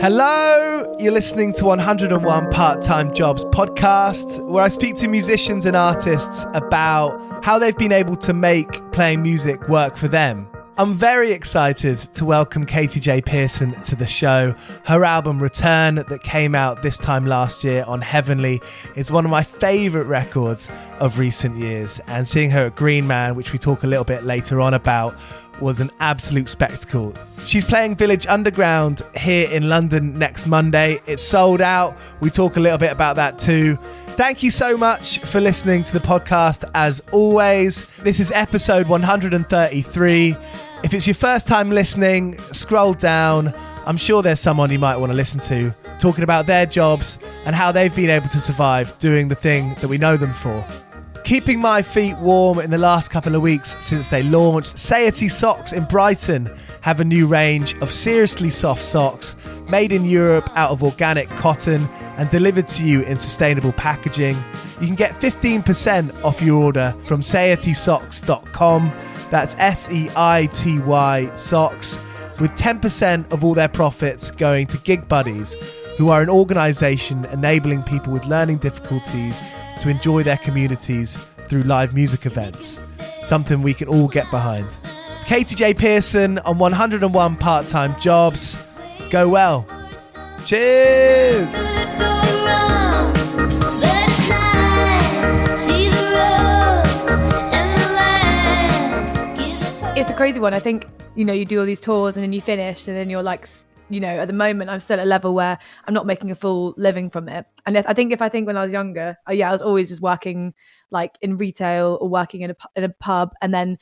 Hello, you're listening to 101 Part Time Jobs podcast, where I speak to musicians and artists about how they've been able to make playing music work for them. I'm very excited to welcome Katy J. Pearson to the show. Her album Return, that came out this time last year on Heavenly, is one of my favourite records of recent years. And seeing her at Green Man, which we talk a little bit later on about, was an absolute spectacle. She's playing Village Underground here in London next Monday. It's sold out. We talk a little bit about that too. Thank you so much for listening to the podcast as always. This is episode 133. If it's your first time listening, scroll down. I'm sure there's someone you might want to listen to talking about their jobs and how they've been able to survive doing the thing that we know them for. Keeping my feet warm in the last couple of weeks since they launched, Satiety Socks in Brighton have a new range of seriously soft socks made in Europe out of organic cotton and delivered to you in sustainable packaging. You can get 15% off your order from satietysocks.com. That's S E I T Y socks. with 10% of all their profits going to Gig Buddies, who are an organisation enabling people with learning difficulties to enjoy their communities through live music events. Something we can all get behind. Katy J. Pearson on 101 part time jobs. Go well. Cheers! It's a crazy one. I think, you know, you do all these tours and then you finish and then you're like, you know, at the moment I'm still at a level where I'm not making a full living from it. And I think if I think when I was younger, oh yeah, I was always just working like in retail or working in a, in a pub and then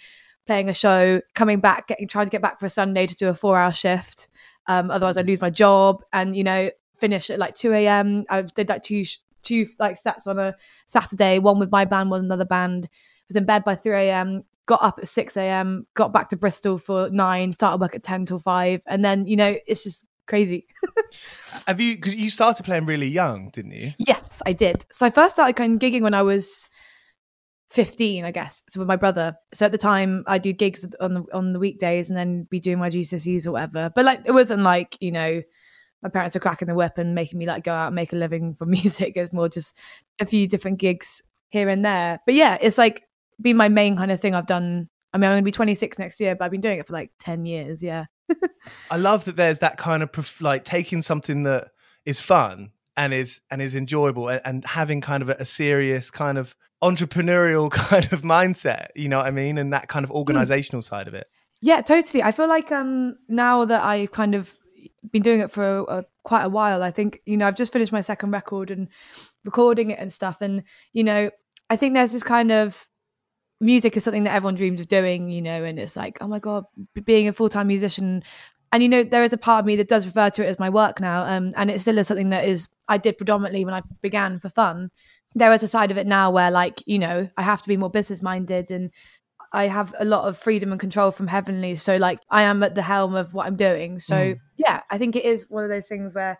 playing a show, coming back, getting trying to get back for a Sunday to do a four hour shift. Um, otherwise I'd lose my job and, you know, finish at like 2 a.m. I did like two, two like sets on a Saturday, one with my band, one another band. Was in bed by 3 a.m got up at 6 a.m., got back to Bristol for nine, started work at 10 till five. And then, you know, it's just crazy. Have you, because you started playing really young, didn't you? Yes, I did. So I first started kind of gigging when I was 15, I guess. So with my brother. So at the time I do gigs on the, on the weekdays and then be doing my GCSEs or whatever. But like, it wasn't like, you know, my parents are cracking the whip and making me like go out and make a living from music. It's more just a few different gigs here and there. But yeah, it's like been my main kind of thing I've done. I mean, I'm going to be 26 next year, but I've been doing it for like 10 years. Yeah. I love that there's that kind of like taking something that is fun and is and is enjoyable and, and having kind of a, a, serious kind of entrepreneurial kind of mindset. You know what I mean? And that kind of hmm. organizational mm. side of it. Yeah, totally. I feel like um now that I've kind of been doing it for a, a, quite a while. I think you know I've just finished my second record and recording it and stuff, and you know I think there's this kind of music is something that everyone dreams of doing, you know, and it's like, oh my god, being a full time musician. And you know, there is a part of me that does refer to it as my work now, um, and it still is something that is I did predominantly when I began for fun. There is a side of it now where, like, you know, I have to be more business minded, and I have a lot of freedom and control from Heavenly. So, like, I am at the helm of what I'm doing. So, mm. yeah, I think it is one of those things where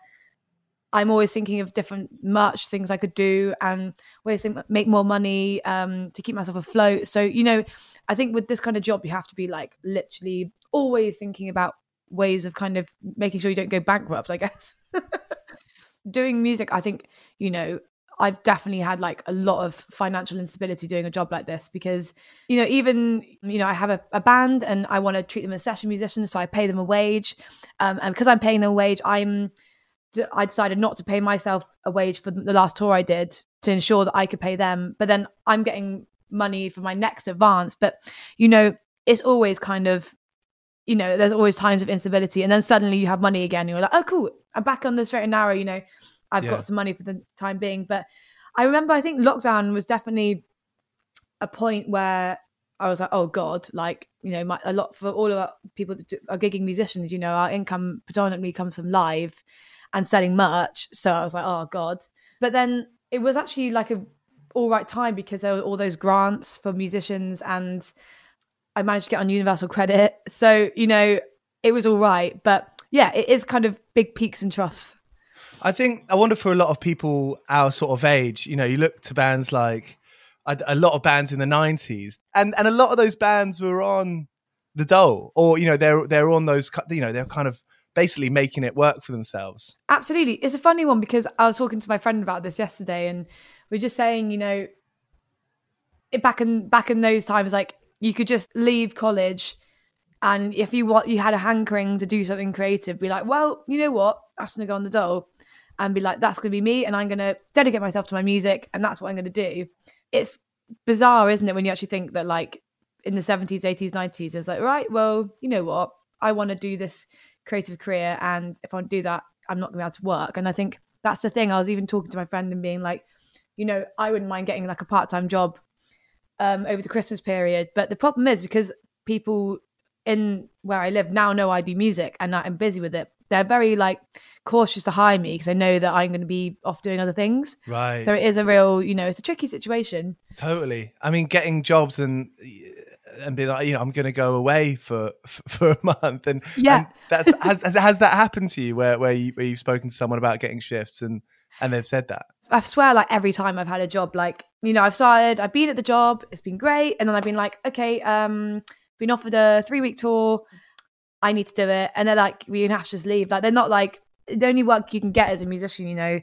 I'm always thinking of different merch things I could do and ways to make more money um, to keep myself afloat. So, you know, I think with this kind of job, you have to be like literally always thinking about ways of kind of making sure you don't go bankrupt, I guess. doing music, I think, you know, I've definitely had like a lot of financial instability doing a job like this because, you know, even, you know, I have a, a band and I want to treat them as session musicians. So I pay them a wage. Um, and because I'm paying them a wage, I'm, I decided not to pay myself a wage for the last tour I did to ensure that I could pay them. But then I'm getting money for my next advance. But, you know, it's always kind of, you know, there's always times of instability. And then suddenly you have money again. you're like, oh, cool. I'm back on the straight and narrow. You know, I've yeah. got some money for the time being. But I remember, I think lockdown was definitely a point where I was like, oh God, like, you know, my, a lot for all of our people that do, are gigging musicians, you know, our income predominantly comes from live and selling merch. So I was like, oh God. But then it was actually like a all right time because there were all those grants for musicians and I managed to get on universal credit. So, you know, it was all right. But yeah, it is kind of big peaks and troughs. I think I wonder for a lot of people our sort of age, you know, you look to bands like a, a lot of bands in the 90s and and a lot of those bands were on the dole or you know they're they're on those you know they're kind of basically making it work for themselves. Absolutely. It's a funny one because I was talking to my friend about this yesterday and we are just saying, you know, back in back in those times like you could just leave college and if you want you had a hankering to do something creative be like, well, you know what? Going to go on the dole and be like that's going to be me and I'm going to dedicate myself to my music and that's what I'm going to do. It's bizarre, isn't it, when you actually think that like in the 70s, 80s, 90s, it's like, right, well, you know what? I want to do this creative career and if I do that, I'm not gonna be able to work. And I think that's the thing. I was even talking to my friend and being like, you know, I wouldn't mind getting like a part time job um, over the Christmas period. But the problem is because people in where I live now know I do music and I'm busy with it. They're very like cautious to hire me because I know that I'm going to be off doing other things. Right. So it is a real, you know, it's a tricky situation. Totally. I mean, getting jobs and and be like, you know, I'm going to go away for for a month, and yeah, and that's has, has that happened to you where where you where you've spoken to someone about getting shifts and and they've said that. I swear, like every time I've had a job, like you know, I've started, I've been at the job, it's been great, and then I've been like, okay, um, been offered a three week tour. I need to do it. And they're like, we have to just leave. Like, they're not like, the only work you can get as a musician, you know,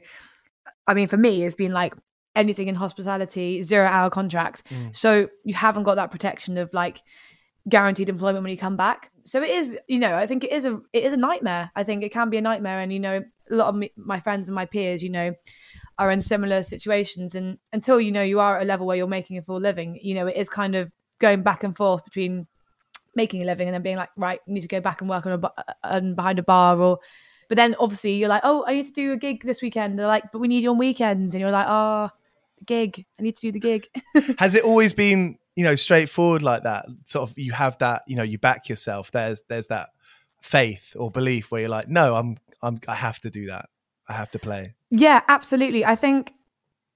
I mean, for me, it's been like anything in hospitality, zero hour contract. Mm. So you haven't got that protection of like guaranteed employment when you come back. So it is, you know, I think it is a it is a nightmare. I think it can be a nightmare, and you know, a lot of me, my friends and my peers, you know, are in similar situations, and until you know you are at a level where you're making a full living, you know, it is kind of going back and forth between making a living and then being like, right, you need to go back and work on a and behind a bar or but then obviously you're like, oh, I need to do a gig this weekend. They're like, but we need you on weekends. And you're like, oh, the gig. I need to do the gig. Has it always been, you know, straightforward like that? Sort of you have that, you know, you back yourself. There's there's that faith or belief where you're like, no, I'm I'm I have to do that. I have to play. Yeah, absolutely. I think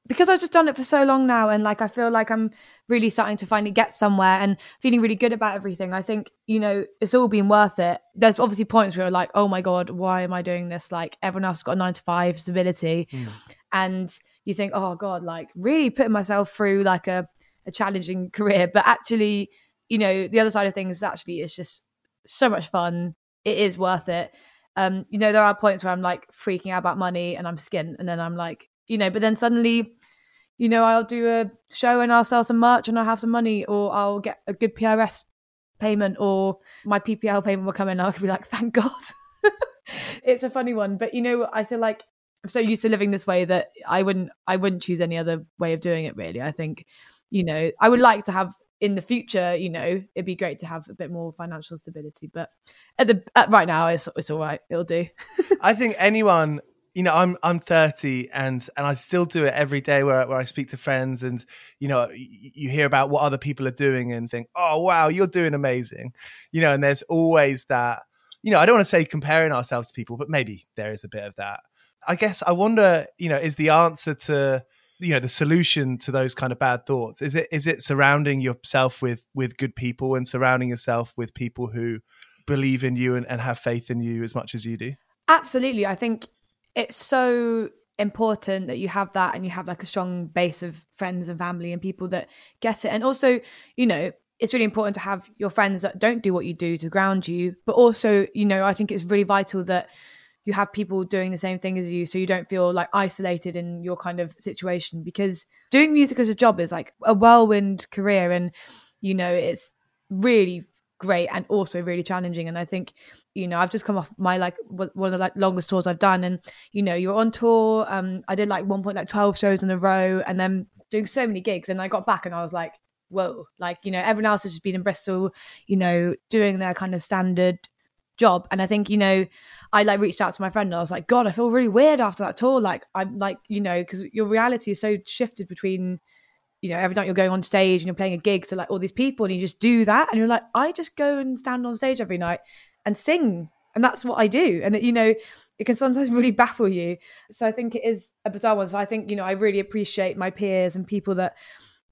because I've just done it for so long now and like I feel like I'm really starting to finally get somewhere and feeling really good about everything. I think, you know, it's all been worth it. There's obviously points where you're like, oh my God, why am I doing this? Like everyone else has got a nine to five stability. Mm. And you think, oh God, like really putting myself through like a, a challenging career. But actually, you know, the other side of things actually is just so much fun. It is worth it. Um, you know, there are points where I'm like freaking out about money and I'm skint, and then I'm like, you know, but then suddenly you know, I'll do a show and I'll sell some merch and I'll have some money, or I'll get a good PRS payment, or my PPL payment will come in. I'll be like, thank God. it's a funny one, but you know, I feel like I'm so used to living this way that I wouldn't, I wouldn't choose any other way of doing it. Really, I think, you know, I would like to have in the future, you know, it'd be great to have a bit more financial stability. But at the at right now, it's it's all right. It'll do. I think anyone you know i'm i'm 30 and and i still do it every day where, where i speak to friends and you know you, hear about what other people are doing and think oh wow you're doing amazing. You know and there's always that you know i don't want to say comparing ourselves to people but maybe there is a bit of that. I guess i wonder you know is the answer to you know the solution to those kind of bad thoughts is it is it surrounding yourself with with good people and surrounding yourself with people who believe in you and, and have faith in you as much as you do? Absolutely. I think it's so important that you have that and you have like a strong base of friends and family and people that get it. And also you know it's really important to have your friends that don't do what you do to ground you. But also you know i think it's really vital that you have people doing the same thing as you so you don't feel like isolated in your kind of situation. Because doing music as a job is like a whirlwind career and you know it's really great and also really challenging. And i think you know i've just come off my like one of the like longest tours i've done. And you know you're on tour um i did like one point like 12 shows in a row and then doing so many gigs. And i got back and i was like whoa like you know everyone else has just been in bristol you know doing their kind of standard job. And i think you know i like reached out to my friend and i was like god i feel really weird after that tour. Like i'm like you know because your reality is so shifted between you know, every night you're going on stage and you're playing a gig to like all these people and you just do that. And you're like, I just go and stand on stage every night and sing. And that's what I do. And, you know, it can sometimes really baffle you. So I think it is a bizarre one. So I think, you know, I really appreciate my peers and people that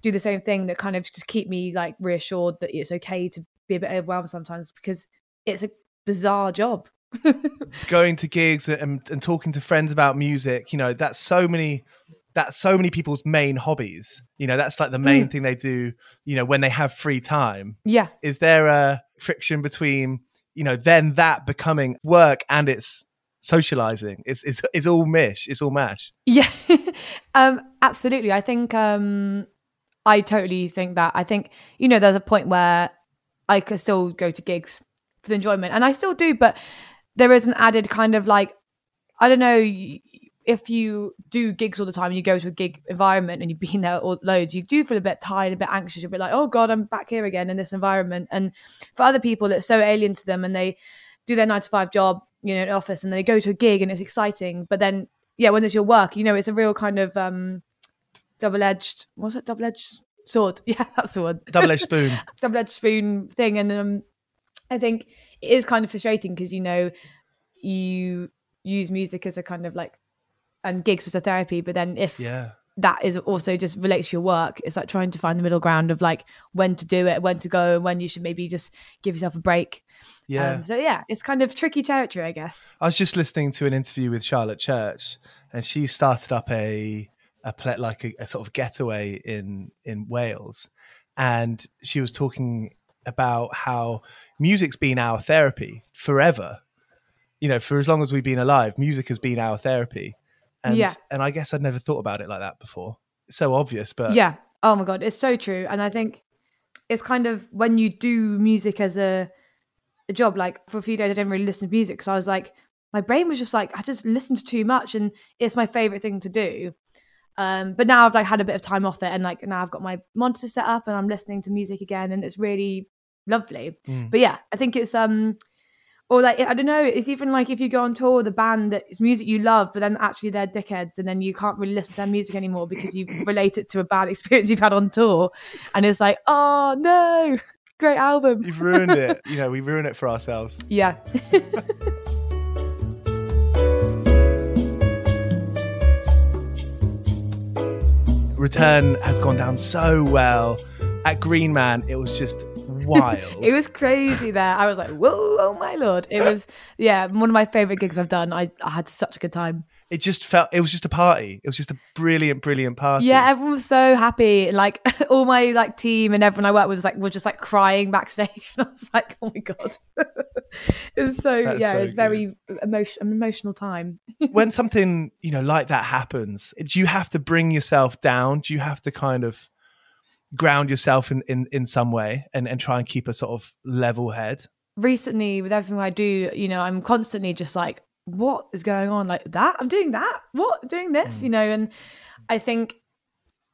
do the same thing that kind of just keep me like reassured that it's okay to be a bit overwhelmed sometimes because it's a bizarre job. Going to gigs and, and talking to friends about music, you know, that's so many that's so many people's main hobbies. You know, that's like the main mm. thing they do, you know, when they have free time. Yeah. Is there a friction between, you know, then that becoming work and it's socializing? It's it's it's all mish, it's all mash. Yeah. um absolutely. I think um I totally think that. I think, you know, there's a point where I could still go to gigs for the enjoyment and I still do, but there is an added kind of like I don't know, if you do gigs all the time and you go to a gig environment and you've been there all, loads, you do feel a bit tired, a bit anxious. You'll be like, oh God, I'm back here again in this environment. And for other people, it's so alien to them and they do their nine to five job, you know, in an office and they go to a gig and it's exciting. But then, yeah, when it's your work, you know, it's a real kind of um, double edged, what's it, double edged sword? Yeah, that's the one. Double edged spoon. double edged spoon thing. And um, I think it is kind of frustrating because, you know, you use music as a kind of like and gigs as a therapy but then if yeah. that is also just relates to your work it's like trying to find the middle ground of like when to do it when to go and when you should maybe just give yourself a break. Yeah. Um, so yeah it's kind of tricky territory i guess. I was just listening to an interview with charlotte church and she started up a a play like a, a sort of getaway in in wales. And she was talking about how music's been our therapy forever. You know, for as long as we've been alive, music has been our therapy. And Yeah. and I guess I'd never thought about it like that before. It's so obvious, but yeah. Oh my god, it's so true. And I think it's kind of when you do music as a a job. Like for a few days, I didn't really listen to music because I was like, my brain was just like, I just listened to too much, and it's my favorite thing to do. Um, but now I've like had a bit of time off it, and like now I've got my monitor set up, and I'm listening to music again, and it's really lovely. Mm. But yeah, I think it's um. Or like I don't know, it's even like if you go on tour with a band that is music you love, but then actually they're dickheads, and then you can't really listen to their music anymore because you relate it to a bad experience you've had on tour, and it's like, oh no, great album. you've ruined it. You know, we ruin it for ourselves. Yeah. Return has gone down so well. At Green Man, it was just wild. it was crazy there. I was like, whoa, oh my lord. It was, yeah, one of my favorite gigs I've done. I, I had such a good time. it just felt it was just a party. It was just a brilliant, brilliant party. Yeah, everyone was so happy. Like all my like team and everyone I worked with was like was just like crying backstage. I was like, oh my god, it was so That's yeah, so it was very emotion an emotional time. when something you know like that happens, do you have to bring yourself down? Do you have to kind of ground yourself in in, in some way and and try and keep a sort of level head? Recently, with everything I do, you know, I'm constantly just like, what is going on? Like that? I'm doing that. What? Doing this? Hmm. You know, and I think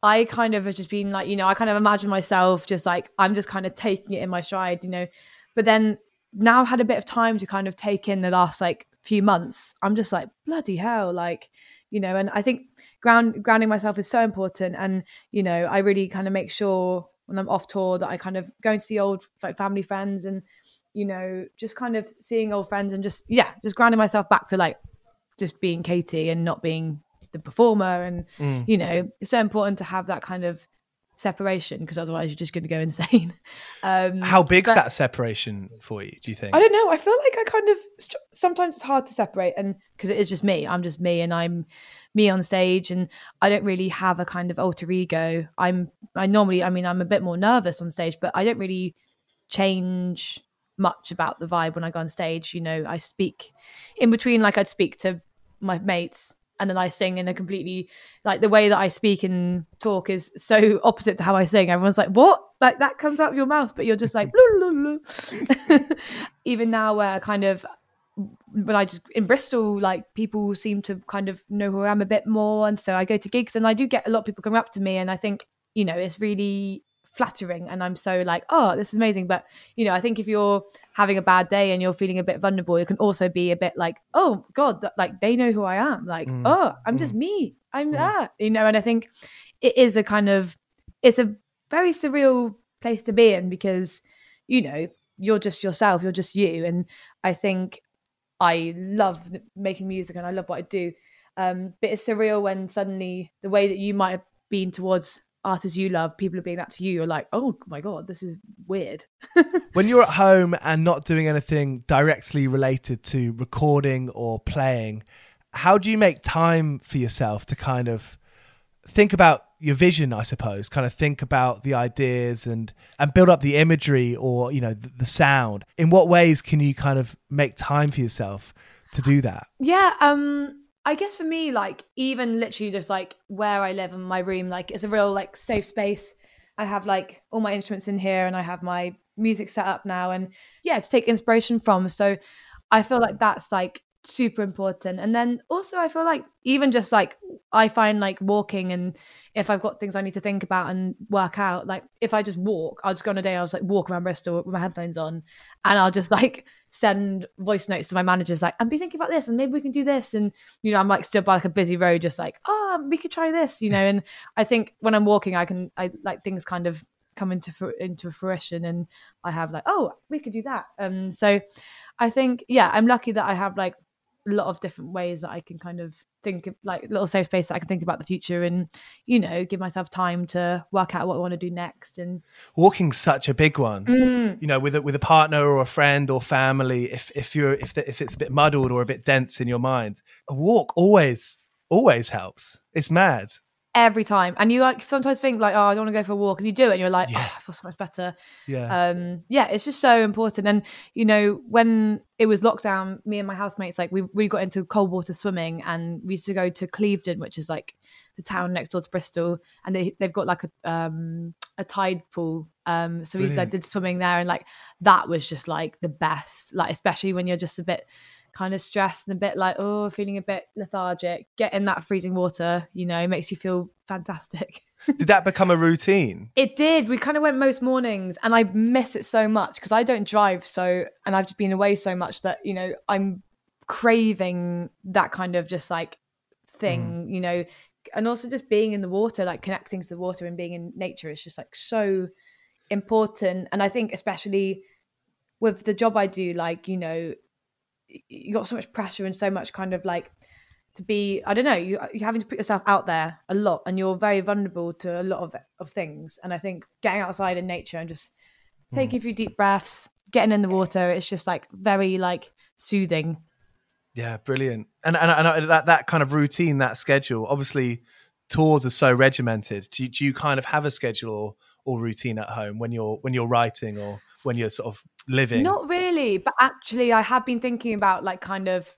I kind of have just been like, you know, I kind of imagine myself just like I'm just kind of taking it in my stride, you know. But then now I've had a bit of time to kind of take in the last like few months. I'm just like, bloody hell, like, you know, and I think ground grounding myself is so important. And, you know, I really kind of make sure when I'm off tour that I kind of go and see old like family friends and, you know, just kind of seeing old friends and just yeah, just grounding myself back to like just being Katy and not being the performer and Mm. you know it's so important to have that kind of separation because otherwise you're just going to go insane um How big's but- that separation for you? Do you think? i don't know i feel like i kind of sometimes it's hard to separate and because it is just me i'm just me and i'm me on stage and i don't really have a kind of alter ego i'm i normally i mean i'm a bit more nervous on stage but i don't really change much about the vibe when i go on stage you know i speak in between like i'd speak to my mates and then I sing in a completely like the way that I speak and talk is so opposite to how I sing. Everyone's like, "What?" Like that comes out of your mouth, but you're just like, even now, where kind of when I just in Bristol, like people seem to kind of know who I am a bit more, and so I go to gigs and I do get a lot of people coming up to me, and I think you know it's really flattering, and I'm so like, "Oh, this is amazing." But you know, I think if you're having a bad day and you're feeling a bit vulnerable, it can also be a bit like, oh God, th- like they know who I am. Like, Mm. oh, I'm just me. I'm that, you know. And I think it is a kind of, it's a very surreal place to be in because, you know, you're just yourself. You're just you. And I think I love making music and I love what I do. Um, but it's surreal when suddenly the way that you might have been towards artists you love, people are being that to you. You're like, oh my god, this is weird. when you're at home and not doing anything directly related to recording or playing, how do you make time for yourself to kind of think about your vision, I suppose, kind of think about the ideas and and build up the imagery or, you know, the, the sound. In what ways can you kind of make time for yourself to do that? Yeah, um I guess for me like even literally just like where I live in my room like it's a real like safe space. I have like all my instruments in here and I have my music set up now and yeah, to take inspiration from. So I feel like that's like super important. And then also I feel like even just like I find like walking and if I've got things I need to think about and work out, like if I just walk, I'll just go on a day, I'll just like walk around Bristol with my headphones on and I'll just like send voice notes to my managers like, I'm be thinking about this and maybe we can do this. And, you know, I'm like stood by like a busy road, just like, oh, we could try this, you know. And I think when I'm walking, I can, I like things kind of come into into fruition and I have like, oh, we could do that. Um, so I think, yeah, I'm lucky that I have like lot of different ways that I can kind of think of like little safe space that I can think about the future and, you know, give myself time to work out what I want to do next. And Walking's such a big one. Mm. You know, with a, with a partner or a friend or family, if if you're if the, if it's a bit muddled or a bit dense in your mind, a walk always always helps. It's mad. Every time. And you like sometimes think like, oh, I don't want to go for a walk, and you do it, and you're like, Yeah. oh, I feel so much better. Yeah. Um, yeah, it's just so important. And you know, when it was lockdown, me and my housemates like we we got into cold water swimming, and we used to go to Clevedon, which is like the town next door to Bristol, and they they've got like a um a tide pool. Um, so we like did swimming there, and like that was just like the best. Like especially when you're just a bit kind of stressed and a bit like oh feeling a bit lethargic. Get in that freezing water you know makes you feel fantastic. Did that become a routine? it did. We kind of went most mornings and i miss it so much because i don't drive so and i've just been away so much that you know i'm craving that kind of just like thing mm. you know. And also just being in the water like connecting to the water and being in nature is just like so important. And i think especially with the job i do like you know you got so much pressure and so much kind of like to be i don't know you, you're having to put yourself out there a lot and you're very vulnerable to a lot of of things and i think getting outside in nature and just taking hmm. a few deep breaths getting in the water it's just like very like soothing Yeah, brilliant. And and, and uh, that that kind of routine, that schedule. Obviously, tours are so regimented. Do you, do you kind of have a schedule or, or routine at home when you're when you're writing or when you're sort of living? Not really, but actually, I have been thinking about like kind of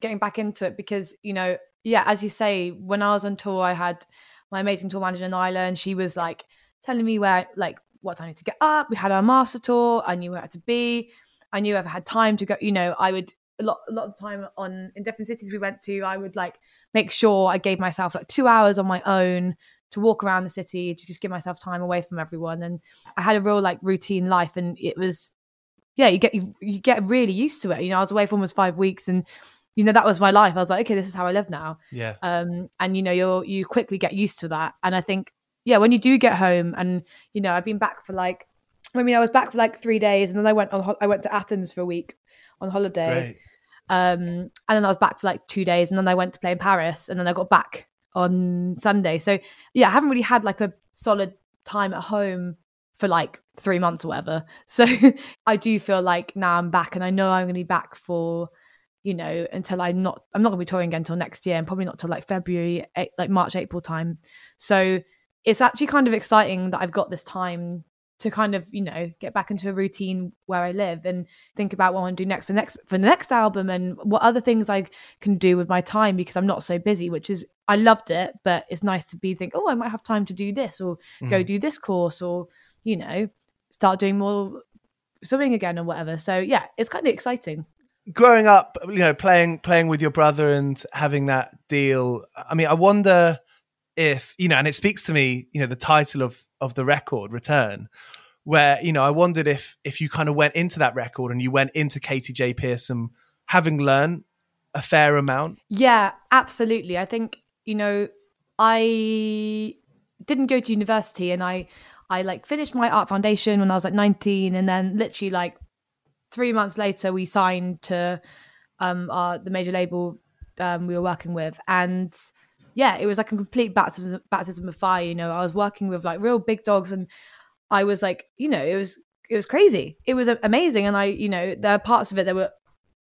getting back into it because you know, yeah, as you say, when I was on tour, I had my amazing tour manager in Ireland. She was like telling me where, like, what time to get up. We had our master tour. I knew where I had to be. I knew if I had time to go. You know, I would a lot a lot of time on in different cities we went to. I would like make sure I gave myself like two hours on my own to walk around the city to just give myself time away from everyone and i had a real like routine life and it was yeah you get you, you get really used to it. You know i was away for almost five weeks and you know that was my life. I was like okay this is how i live now. Yeah, um and you know you're you quickly get used to that. And i think yeah when you do get home and you know i've been back for like i mean i was back for like three days and then i went on i went to athens for a week on holiday. Great. um, and then I was back for like two days, and then I went to play in Paris, and then I got back on Sunday. So yeah, I haven't really had like a solid time at home for like three months or whatever. So I do feel like now I'm back, and I know I'm going to be back for you know until I'm not I'm not going to be touring again until next year, and probably not till like February, like March, April time. So it's actually kind of exciting that I've got this time to kind of you know get back into a routine where I live and think about what I want to do next for the next for the next album and what other things I can do with my time because I'm not so busy, which is I loved it, but it's nice to be think, oh, I might have time to do this or go mm-hmm. do this course or you know start doing more swimming again or whatever. So yeah, it's kind of exciting. growing up, you know, playing playing with your brother and having that deal. I mean, I wonder if you know, and it speaks to me, you know, the title of of the record, Return, where you know, I wondered if if you kind of went into that record and you went into Katy J Pearson having learned a fair amount. Yeah, absolutely. I think, you know, I didn't go to university and I I like finished my art foundation when I was like 19 and then literally like 3 months later we signed to um our the major label um we were working with and yeah, it was like a complete baptism baptism of fire, you know. I was working with like real big dogs and I was like, you know, it was it was crazy. It was amazing and I, you know, there are parts of it that were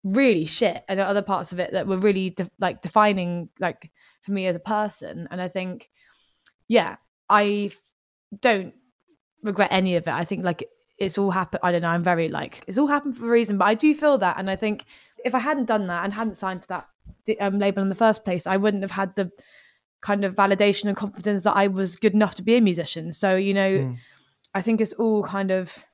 really shit and there are other parts of it that were really de- like defining like for me as a person and i think yeah I don't regret any of it i think like it's all happened i don't know i'm very like it's all happened for a reason but i do feel that and i think if i hadn't done that and hadn't signed to that um, label in the first place i wouldn't have had the kind of validation and confidence that i was good enough to be a musician so you know Mm. i think it's all kind of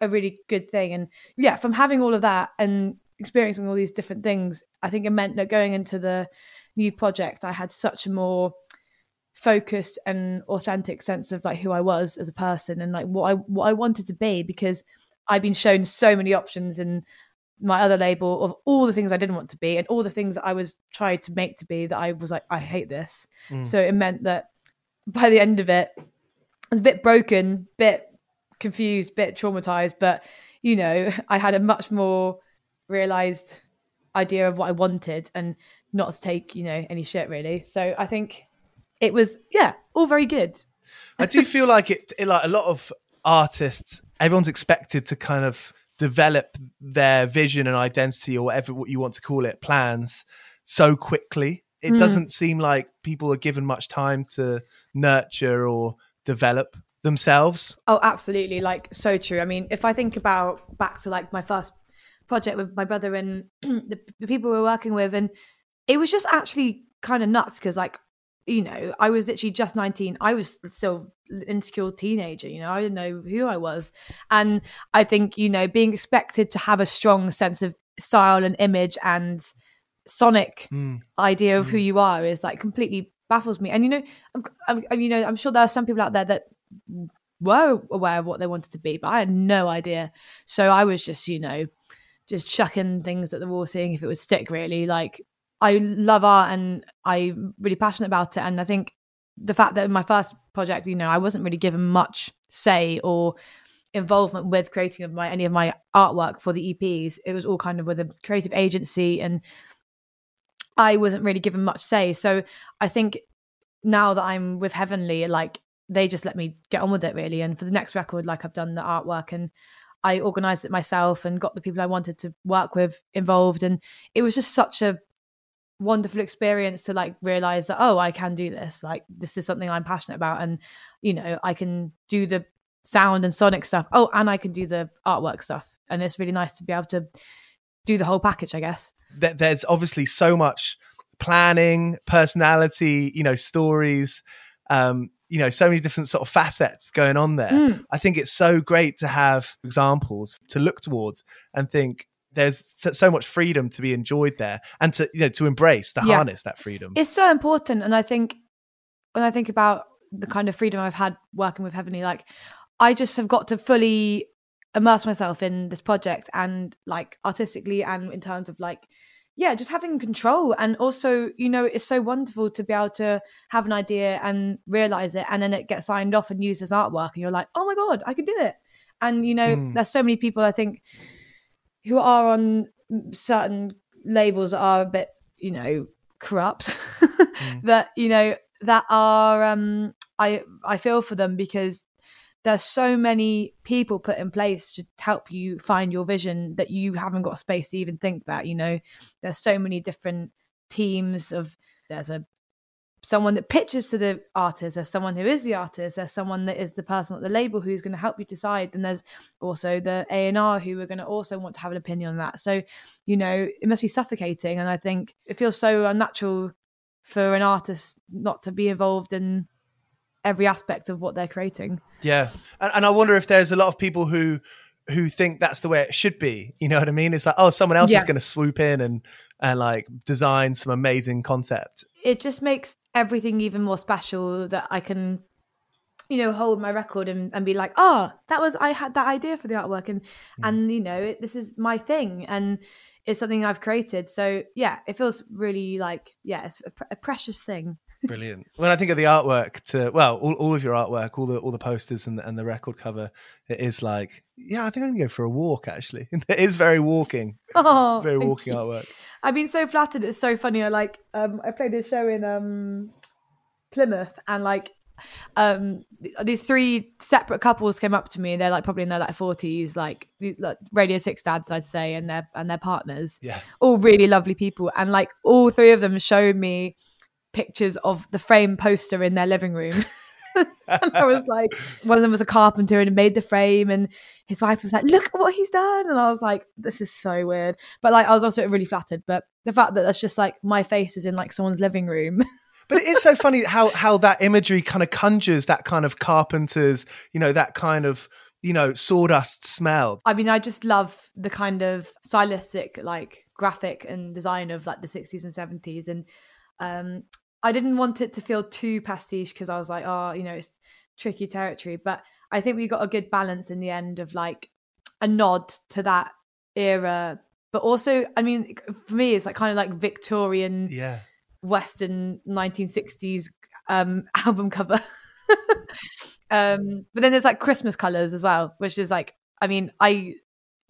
a really good thing. And yeah, from having all of that and experiencing all these different things, I think it meant that going into the new project, I had such a more focused and authentic sense of like who I was as a person and like what I what I wanted to be because I've been shown so many options in my other label of all the things I didn't want to be and all the things that I was trying to make to be that I was like I hate this. Mm. So it meant that by the end of it, I was a bit broken, bit confused, bit traumatized, but you know, I had a much more realized idea of what I wanted and not to take, you know, any shit really. So I think it was yeah, all very good. I do feel like it, it like a lot of artists, everyone's expected to kind of develop their vision and identity or whatever what you want to call it, plans so quickly. it Mm. doesn't seem like people are given much time to nurture or develop themselves. Oh, absolutely. Like so true. I mean, if I think about back to like my first project with my brother and the, the people we were working with, and it was just actually kind of nuts because, like, you know, I was literally just 19. I was still an insecure teenager, you know, I didn't know who I was. And I think, you know, being expected to have a strong sense of style and image and sonic Mm. idea of who Mm. you are is like completely baffles me. And you know, I'm, I'm- you know, I'm sure there are some people out there that were aware of what they wanted to be, but I had no idea. So I was just, you know, just chucking things at the wall, seeing if it would stick. Really, like I love art and I'm really passionate about it. And I think the fact that in my first project, you know, I wasn't really given much say or involvement with creating of my any of my artwork for the EPs. It was all kind of with a creative agency and I wasn't really given much say. So I think now that I'm with Heavenly, like they just let me get on with it really. And for the next record, like I've done the artwork and I organized it myself and got the people I wanted to work with involved. And it was just such a wonderful experience to like realize that, oh, I can do this. Like this is something I'm passionate about. And, you know, I can do the sound and sonic stuff. Oh, and I can do the artwork stuff. And it's really nice to be able to do the whole package, I guess. Th- There's obviously so much planning, personality, you know, stories, um, you know, so many different sort of facets going on there. Mm. I think it's so great to have examples to look towards and think there's so, much freedom to be enjoyed there and to you know to embrace to Yeah. harness that freedom. it's so important and i think when i think about the kind of freedom i've had working with heavenly like i just have got to fully immerse myself in this project and like artistically and in terms of like yeah just having control and also you know it's so wonderful to be able to have an idea and realize it and then it gets signed off and used as artwork and you're like oh my god i can do it and you know Mm. there's so many people i think who are on certain labels that are a bit you know corrupt. That you know that are um i i feel for them because there's so many people put in place to help you find your vision that you haven't got space to even think that you know? There's so many different teams of there's a someone that pitches to the artist there's someone who is the artist there's someone that is the person at the label who's going to help you decide and there's also the a&r who are going to also want to have an opinion on that so you know it must be suffocating and i think it feels so unnatural for an artist not to be involved in every aspect of what they're creating Yeah, and, and I wonder if there's a lot of people who who think that's the way it should be. You know what I mean? It's like, oh, someone else Yeah. is going to swoop in and and like design some amazing concept. it just makes everything even more special that I can, you know, hold my record and, and be like, oh, that was I had that idea for the artwork and mm. and you know it, this is my thing and it's something I've created. So yeah, it feels really like yeah, it's a, pre- a precious thing. Brilliant. When I think of the artwork, to well, all, all of your artwork, all the all the posters and the, and the record cover, it is like, yeah, I think I'm gonna go for a walk. Actually, it is very walking, Oh, very walking you. artwork. I've been so flattered. It's so funny. I like um I played a show in um Plymouth and like um these three separate couples came up to me and they're like probably in their like 40s like, like radio 6 dads I'd say and their and their partners Yeah, all really lovely people and like all three of them showed me pictures of the frame poster in their living room. And I was like one of them was a carpenter and made the frame and his wife was like look at what he's done. And I was like this is so weird. But like I was also really flattered. But the fact that that's just like my face is in like someone's living room. But it is so funny how how that imagery kind of conjures that kind of carpenters, you know, that kind of you know sawdust smell. I mean, I just love the kind of stylistic, like graphic and design of like the 60s and 70s. And um, I didn't want it to feel too pastiche because I was like, oh, you know, it's tricky territory. But I think we got a good balance in the end of like a nod to that era. But also, I mean, for me, it's like kind of like Victorian Yeah, Western 1960s um, album cover. um, but then there's like Christmas colors as well, which is like, I mean, I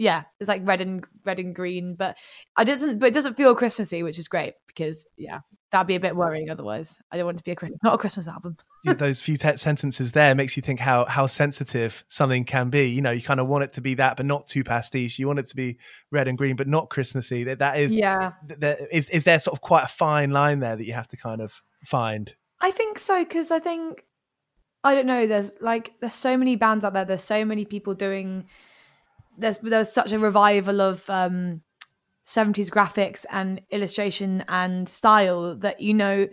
yeah, it's like red and red and green, but I doesn't but it doesn't feel Christmassy, which is great because yeah, that'd be a bit worrying otherwise. I don't want it to be a Christmas, not a Christmas album. Those few te- sentences there makes you think how how sensitive something can be. You know, you kind of want it to be that, but not too pastiche. You want it to be red and green, but not Christmassy. That that is yeah. There, is is there sort of quite a fine line there that you have to kind of find? I think so because I think I don't know. There's like there's so many bands out there. There's so many people doing. There's there's such a revival of um 70s graphics and illustration and style that you know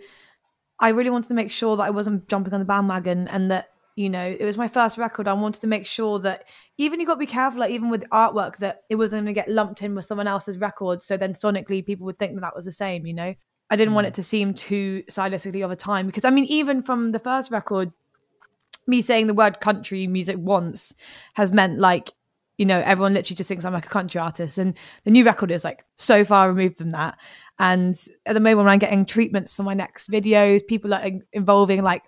I really wanted to make sure that I wasn't jumping on the bandwagon and that you know it was my first record. I wanted to make sure that even you got to be careful like even with artwork that it wasn't going to get lumped in with someone else's record. So then sonically people would think that that was the same you know? I didn't want it to seem too stylistically of a time because I mean even from the first record me saying the word country music once has meant like you know, everyone literally just thinks I'm like a country artist. And the new record is like so far removed from that. And at the moment, when I'm getting treatments for my next videos, people are involving like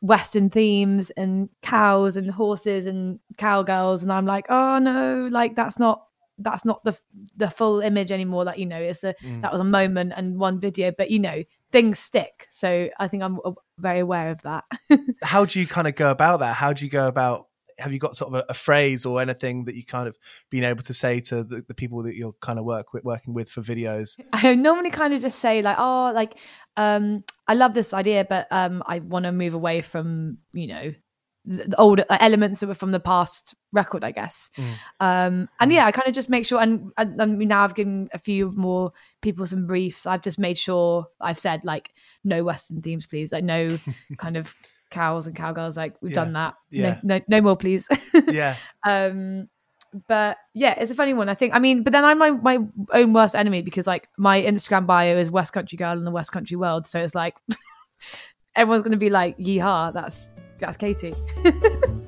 Western themes and cows and horses and cowgirls. And I'm like, oh no, like that's not that's not the the full image anymore like you know it's a mm. that was a moment and one video but you know things stick so i think i'm very aware of that how do you kind of go about that how do you go about have you got sort of a, a, phrase or anything that you kind of been able to say to the, the people that you're kind of work with, working with for videos? I normally kind of just say like, oh, like um, I love this idea, but um, I want to move away from you know the old elements that were from the past record, I guess. Mm. Um, and mm. yeah, I kind of just make sure. And, and, and, now I've given a few more people some briefs. I've just made sure I've said like no Western themes, please. Like no kind of cows and cowgirls. Like we've yeah. done that. Yeah. No, no, no more, please. yeah. Um, but yeah, it's a funny one. I think. I mean, but then I'm my my own worst enemy because like my Instagram bio is West Country Girl in the West Country world. So it's like everyone's gonna be like, "Yeehaw!" That's that's Katy.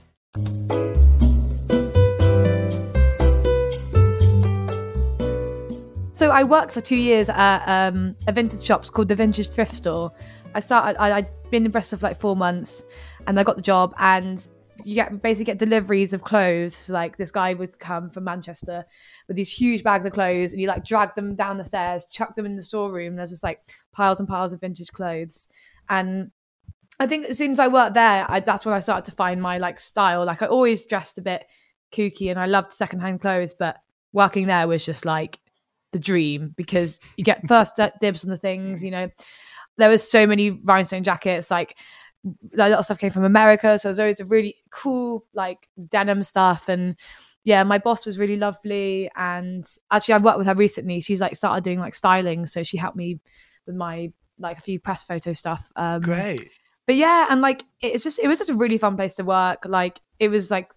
So I worked for two years at um, a vintage shop called the Vintage Thrift Store. I started. I, I'd been in Bristol for like four months, and I got the job. And you get basically get deliveries of clothes. Like this guy would come from Manchester with these huge bags of clothes, and you like drag them down the stairs, chuck them in the storeroom. There's just like piles and piles of vintage clothes, and I think as soon as I worked there, I, that's when I started to find my like style. Like I always dressed a bit kooky and I loved secondhand clothes, but working there was just like the dream because you get first dibs on the things, you know. There was so many rhinestone jackets, like a lot of stuff came from America. So there's always a really cool like denim stuff and yeah, my boss was really lovely and actually I've worked with her recently. She's like started doing like styling, so she helped me with my like a few press photo stuff. Um, Great but yeah, and like it's just it was just a really fun place to work. Like it was like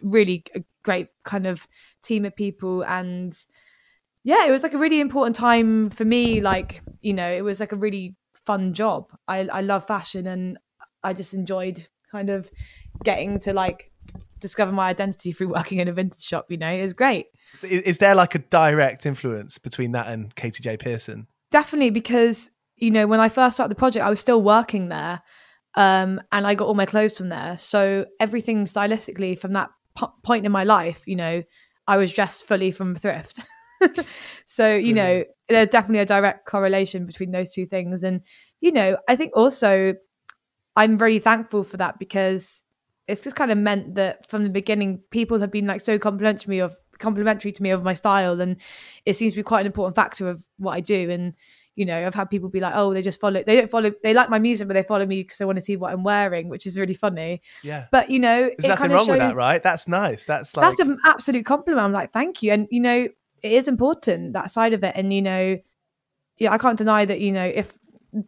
really a great kind of team of people and yeah, it was like a really important time for me. Like, you know, it was like a really fun job. I, I love fashion and I just enjoyed kind of getting to like discover my identity through working in a vintage shop, you know, it was great. Is, is there like a direct influence between that and Katy J. Pearson? Definitely, because, you know, when I first started the project, I was still working there um, and I got all my clothes from there. So everything stylistically from that po- point in my life, you know, I was dressed fully from thrift. so you know, there's definitely a direct correlation between those two things, and you know, I think also I'm very thankful for that because it's just kind of meant that from the beginning, people have been like so complimentary of complimentary to me of my style, and it seems to be quite an important factor of what I do, and you know, I've had people be like, oh, they just follow, they don't follow, they like my music, but they follow me because they want to see what I'm wearing, which is really funny. Yeah. But, you know, there's nothing wrong shows, with that, right? That's nice. That's like, that's an absolute compliment. I'm like, thank you. And, you know, it is important, that side of it. And, you know, yeah, I can't deny that, you know, if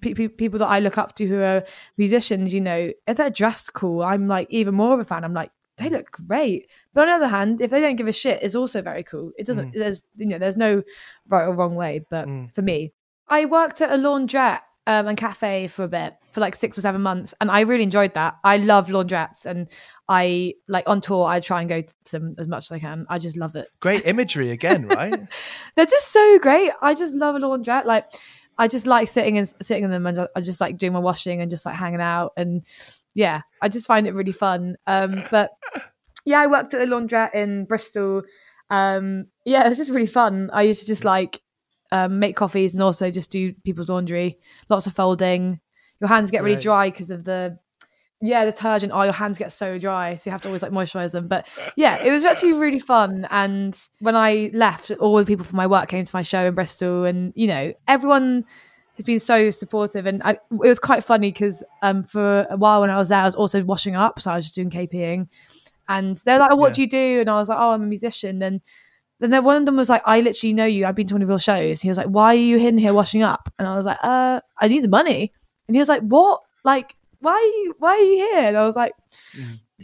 pe- pe- people that I look up to who are musicians, you know, if they're dressed cool, I'm like even more of a fan. I'm like, they mm. look great. But on the other hand, if they don't give a shit, it's also very cool. It doesn't. Mm. There's you know, there's no right or wrong way. But mm. for me, I worked at a laundrette um, and cafe for a bit for like six or seven months, and I really enjoyed that. I love laundrettes, and I like on tour. I try and go to them as much as I can. I just love it. Great imagery again, right? They're just so great. I just love a laundrette. Like I just like sitting and sitting in them, and I just like doing my washing and just like hanging out. And yeah, I just find it really fun. Um, but yeah, I worked at a laundrette in Bristol. Um, yeah, it was just really fun. I used to just like um, make coffees and also just do people's laundry. Lots of folding. Your hands get really Right. dry because of the yeah detergent. Oh, your hands get so dry, so you have to always like moisturize them. But yeah, it was actually really fun. And when I left, all the people from my work came to my show in Bristol, and you know everyone has been so supportive. And I, it was quite funny because um, for a while when I was there, I was also washing up, so I was just doing KPing. And they're like, oh, "What Yeah. do you do?" And I was like, "Oh, I'm a musician." And then one of them was like, "I literally know you. I've been to one of your shows." He was like, "Why are you in here washing up?" And I was like, "Uh, I need the money." And he was like, "What? Like, why are you? Why are you here?" And I was like,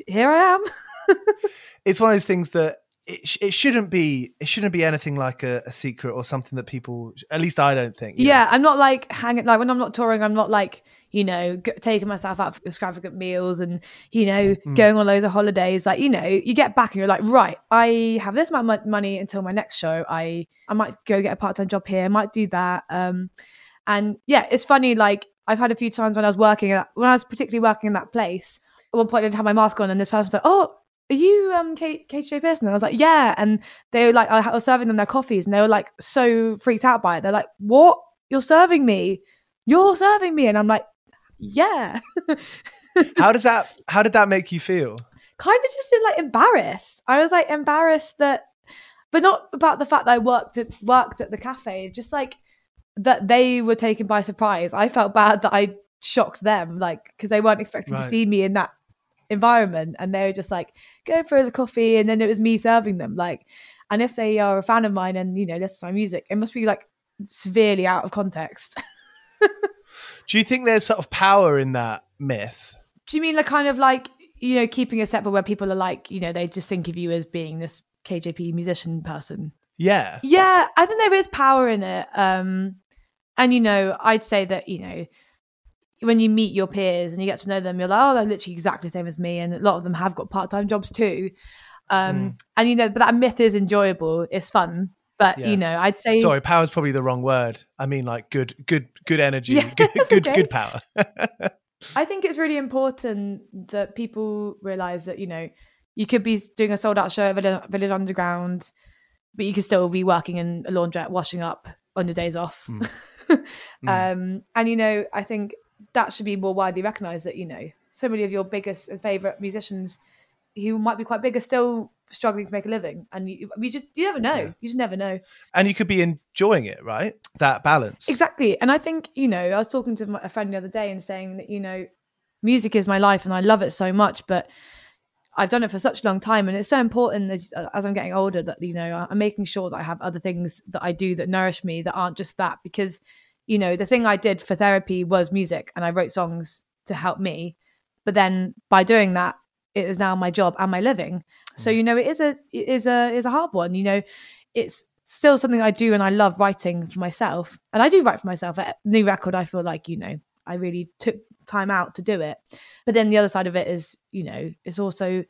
"Here I am." it's one of those things that it, sh- it shouldn't be. It shouldn't be anything like a, a secret or something that people. At least I don't think. you know. Yeah, I'm not like hanging like when I'm not touring. I'm not like you know g- taking myself out for extravagant meals and you know going on loads of holidays. Like you know, you get back and you're like, right, I have this amount of money until my next show. I I might go get a part time job here. I might do that. Um, and yeah, it's funny. Like I've had a few times when I was working when I was particularly working in that place. At one point, I didn't have my mask on, and this person was like, "Oh, are you um Kate, Kate J. Pearson? And I was like, yeah. And they were like, I was serving them their coffees and they were like so freaked out by it. They're like, what? You're serving me? You're serving me? And I'm like, yeah. How does that? How did that make you feel? kind of just in like embarrassed. I was like embarrassed that, but not about the fact that I worked at worked at the cafe, just like that they were taken by surprise. I felt bad that I shocked them, like because they weren't expecting to see me in that environment, and they were just like going for the coffee, and then it was me serving them. Like, and if they are a fan of mine and you know listen to my music, it must be like severely out of context. Do you think there's sort of power in that myth? Do you mean like kind of like you know keeping it separate where people are like you know they just think of you as being this KJP musician person? Yeah. Yeah, I think there is power in it. Um, and you know, I'd say that you know, when you meet your peers and you get to know them, you're like, oh, they're literally exactly the same as me, and a lot of them have got part time jobs too. Um, Mm. and you know, but that myth is enjoyable. It's fun, but Yeah. you know, I'd say Sorry, power is probably the wrong word. I mean, like good, good, good energy, Yeah, good, good, okay. good power. I think it's really important that people realize that you know you could be doing a sold out show at Village, Village Underground, but you could still be working in a laundrette, washing up on your days off. Mm. um, and you know, I think that should be more widely recognised. That you know, so many of your biggest and favourite musicians who might be quite big are still struggling to make a living, and you, you just you never know. Yeah. You just never know. and you could be enjoying it, right? That balance. Exactly. And I think, you know, I was talking to a friend the other day and saying that, you know, music is my life and I love it so much, but I've done it for such a long time. And it's so important as, as I'm getting older that, you know, I'm making sure that I have other things that I do that nourish me that aren't just that. Because, you know, the thing I did for therapy was music and I wrote songs to help me. But then by doing that, it is now my job and my living. So, mm. you know, it is a, it is a, is a hard one. You know, it's still something I do and I love writing for myself. And I do write for myself. A new record, I feel like, you know, I really took time out to do it. But then the other side of it is, you know, it's also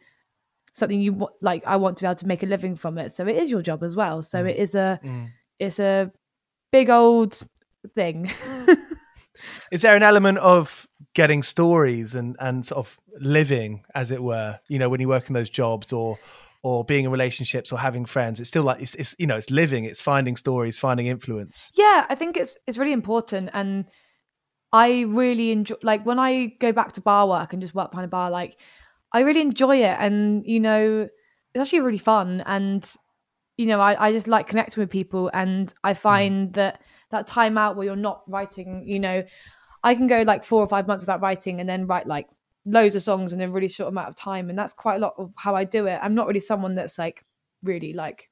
something you want like I want to be able to make a living from it. So it is your job as well. So mm. it is a Mm. it's a big old thing. Is there an element of getting stories and and sort of living, as it were? You know, when you work in those jobs or or being in relationships or having friends, it's still like it's, it's you know it's living, it's finding stories, finding influence. yeah, I think it's it's really important and I really enjoy like when I go back to bar work and just work behind a bar, like I really enjoy it and you know it's actually really fun and you know I, I just like connecting with people and I mm. find that that time out where you're not writing, you know, I can go like four or five months without writing and then write like loads of songs in a really short amount of time and that's quite a lot of how I do it. I'm not really someone that's like really like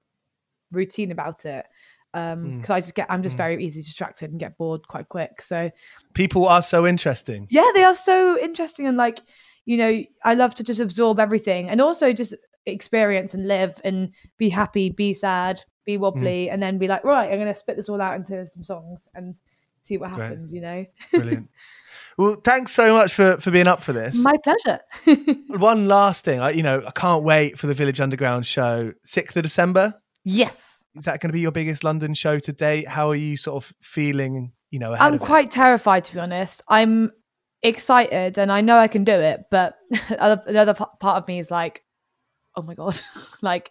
routine about it. um hmm. because i just get i'm just hmm. very easily distracted and get bored quite quick so People are so interesting. yeah they are so interesting and like you know i love to just absorb everything and also just experience and live and be happy be sad be hmm. wobbly and then be like right i'm going to spit this all out into some songs and see what Great. happens you know Brilliant. well, thanks so much for, for being up for this. my pleasure One last thing, I, you know, I can't wait for the Village Underground show, 6th of December. yes Is that going to be your biggest London show to date? How are you sort of feeling, you know, ahead I'm of it? quite terrified to be honest. I'm excited and I know I can do it, but the other, the other part of me is like, oh my god, like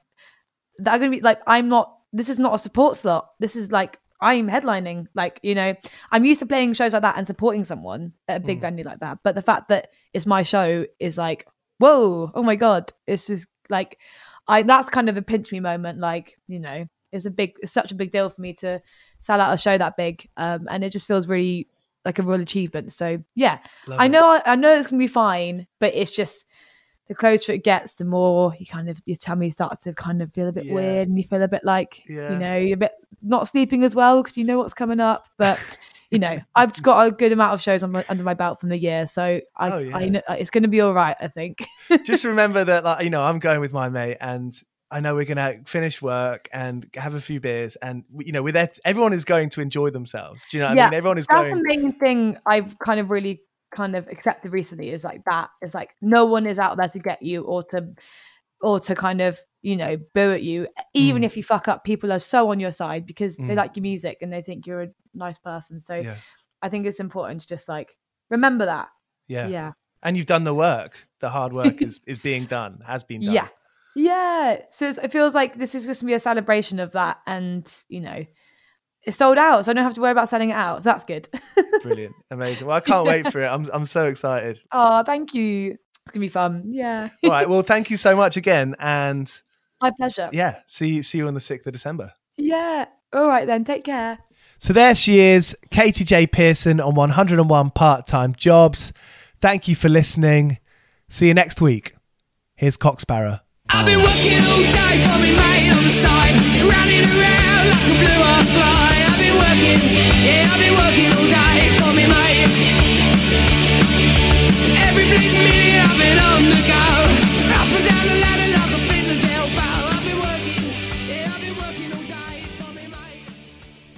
that gonna be like I'm not. This is not a support slot. This is like I'm headlining. Like you know, I'm used to playing shows like that and supporting someone at a big Mm. venue like that. But the fact that it's my show is like, whoa, oh my god, this is like, I that's kind of a pinch me moment. Like you know, it's a big, it's such a big deal for me to sell out a show that big, um, and it just feels really like a real achievement. So yeah, Love I it. know, I, I know it's gonna be fine, but it's just the closer it gets, the more you kind of your tummy starts to kind of feel a bit Yeah. weird, and you feel a bit like Yeah. you know you're a bit not sleeping as well because you know what's coming up. But you know, I've got a good amount of shows on my, under my belt from the year, so I, Oh, yeah. I know uh, it's going to be all right. I think. Just remember that, like, you know, I'm going with my mate and I know we're going to finish work and have a few beers. And, you know, with that, everyone is going to enjoy themselves. Do you know what I Yeah, mean? Everyone is going to. That's going. the main thing I've kind of really kind of accepted recently is like that. It's like no one is out there to get you or to or to kind of you know boo at you. Even Mm. if you fuck up, people are so on your side because they Mm. like your music and they think you're a nice person. So Yeah. I think it's important to just like remember that. Yeah. Yeah. And you've done the work. The hard work is, is being done, has been done. Yeah. Yeah. So it's, it feels like this is just gonna be a celebration of that, and you know, it's sold out, so I don't have to worry about selling it out. So that's good. Brilliant. Amazing. Well, I can't wait for it. I'm, I'm so excited. oh, thank you. It's gonna be fun. Yeah. All right. Well, thank you so much again. And My pleasure. yeah, see, see you on the 6th of December. Yeah. All right then. Take care. So there she is, Katy J. Pearson on 101 part time jobs. Thank you for listening. See you next week. Here's Cocksparrow. I've been working all day for me mate on the side, running around like a blue ass fly. I've been working, yeah, I've been working all day for me mate.